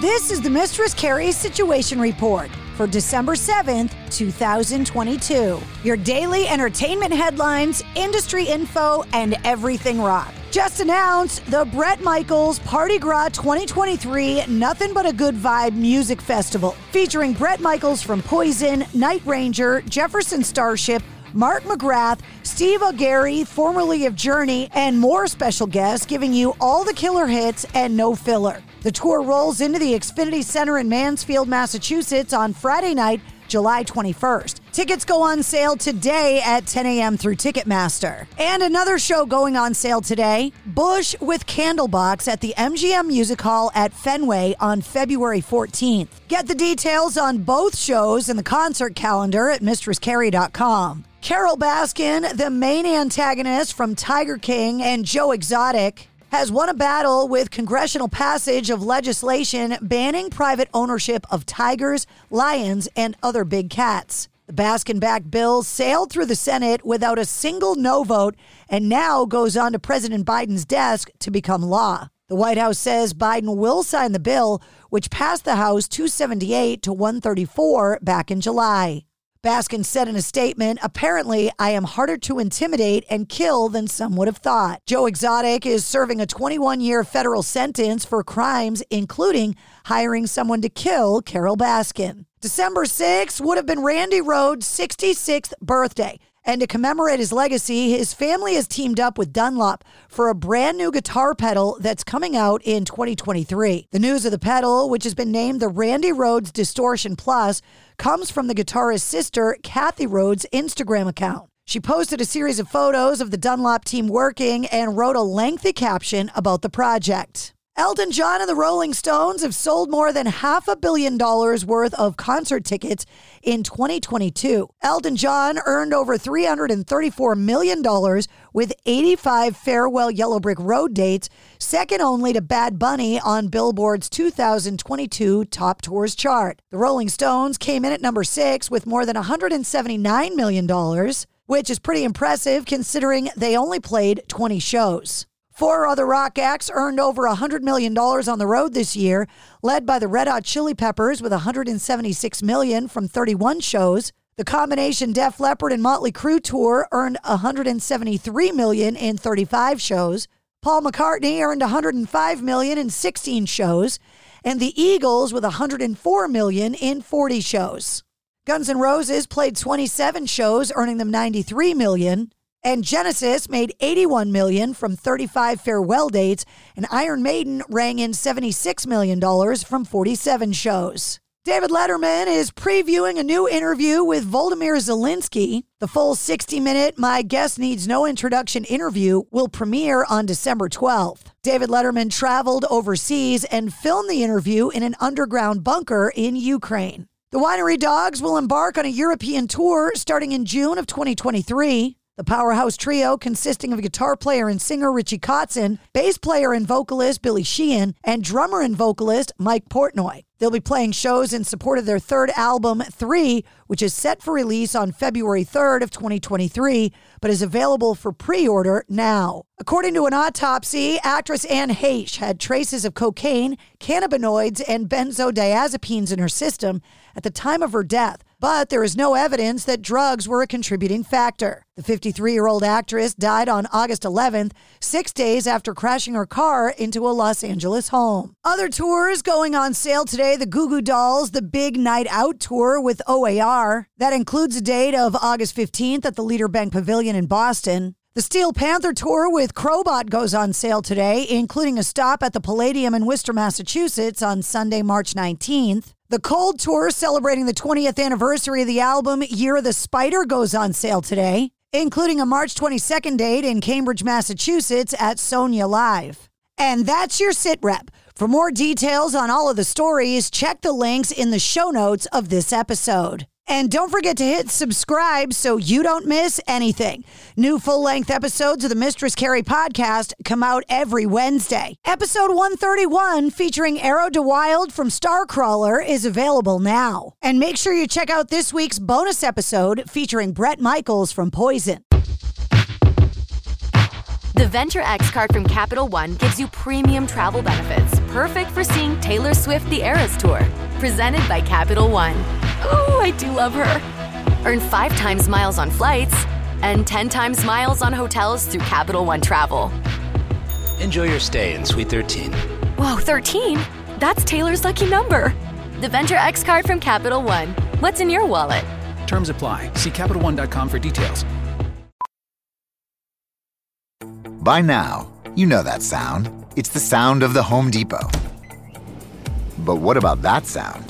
This is the Mistress Carrie Situation Report for December 7th, 2022. Your daily entertainment headlines, industry info, and everything rock. Just announced the Bret Michaels Parti-Gras 2023 Nothing But a Good Vibe Music Festival, featuring Bret Michaels from Poison, Night Ranger, Jefferson Starship, Mark McGrath, Steve Augeri, formerly of Journey, and more special guests giving you all the killer hits and no filler. The tour rolls into the Xfinity Center in Mansfield, Massachusetts on Friday night, July 21st. Tickets go on sale today at 10 a.m. through Ticketmaster. And another show going on sale today Bush with Candlebox at the MGM Music Hall at Fenway on February 14th. Get the details on both shows and the concert calendar at mistresscarrie.com. Carole Baskin, the main antagonist from Tiger King and Joe Exotic, has won a battle with congressional passage of legislation banning private ownership of tigers, lions, and other big cats. The Baskin backed bill sailed through the Senate without a single no vote and now goes on to President Biden's desk to become law. The White House says Biden will sign the bill, which passed the House 278 to 134 back in July. Baskin said in a statement, apparently, I am harder to intimidate and kill than some would have thought. Joe Exotic is serving a 21 year federal sentence for crimes, including hiring someone to kill Carole Baskin. December 6th would have been Randy Rhoads' 66th birthday. And to commemorate his legacy, his family has teamed up with Dunlop for a brand new guitar pedal that's coming out in 2023. The news of the pedal, which has been named the Randy Rhoads Distortion Plus, comes from the guitarist's sister, Kathy Rhoads' Instagram account. She posted a series of photos of the Dunlop team working and wrote a lengthy caption about the project. Elton John and the Rolling Stones have sold more than half a billion dollars worth of concert tickets in 2022. Elton John earned over $334 million with 85 farewell Yellow Brick Road dates, second only to Bad Bunny on Billboard's 2022 Top Tours chart. The Rolling Stones came in at number six with more than $179 million, which is pretty impressive considering they only played 20 shows. Four other rock acts earned over $100 million on the road this year, led by the Red Hot Chili Peppers with 176 million from 31 shows. The combination Def Leppard and Motley Crue tour earned 173 million in 35 shows. Paul McCartney earned 105 million in 16 shows, and the Eagles with 104 million in 40 shows. Guns N' Roses played 27 shows, earning them $93 million. And Genesis made 81 million from 35 farewell dates, and Iron Maiden rang in 76 million dollars from 47 shows. David Letterman is previewing a new interview with Volodymyr Zelensky. The full 60 minute My Guest Needs No Introduction interview will premiere on December 12th. David Letterman traveled overseas and filmed the interview in an underground bunker in Ukraine. The Winery Dogs will embark on a European tour starting in June of 2023. The powerhouse trio, consisting of guitar player and singer Richie Kotzen, bass player and vocalist Billy Sheehan, and drummer and vocalist Mike Portnoy. They'll be playing shows in support of their third album, Three, which is set for release on February 3rd of 2023, but is available for pre-order now. According to an autopsy, actress Anne Heche had traces of cocaine, cannabinoids, and benzodiazepines in her system at the time of her death, but there is no evidence that drugs were a contributing factor. The 53 year old actress died on August 11th, six days after crashing her car into a Los Angeles home. Other tours going on sale today the Goo Goo Dolls, the Big Night Out tour with OAR. That includes a date of August 15th at the Leader Bank Pavilion in Boston. The Steel Panther Tour with Crobot goes on sale today, including a stop at the Palladium in Worcester, Massachusetts on Sunday, March 19th. The Cold Tour, celebrating the 20th anniversary of the album Year of the Spider, goes on sale today, including a March 22nd date in Cambridge, Massachusetts at Sonia Live. And that's your sit rep. For more details on all of the stories, check the links in the show notes of this episode. And don't forget to hit subscribe so you don't miss anything. New full length episodes of the Mistress Carrie podcast come out every Wednesday. Episode 131, featuring Arrow de Wilde from Starcrawler, is available now. And make sure you check out this week's bonus episode featuring Bret Michaels from Poison. The Venture X card from Capital One gives you premium travel benefits, perfect for seeing Taylor Swift the Eras Tour. Presented by Capital One. Ooh, I do love her. Earn five times miles on flights and 10 times miles on hotels through Capital One Travel. Enjoy your stay in Suite 13. Whoa, 13? That's Taylor's lucky number. The Venture X card from Capital One. What's in your wallet? Terms apply. See CapitalOne.com for details. By now, you know that sound. It's the sound of the Home Depot. But what about that sound?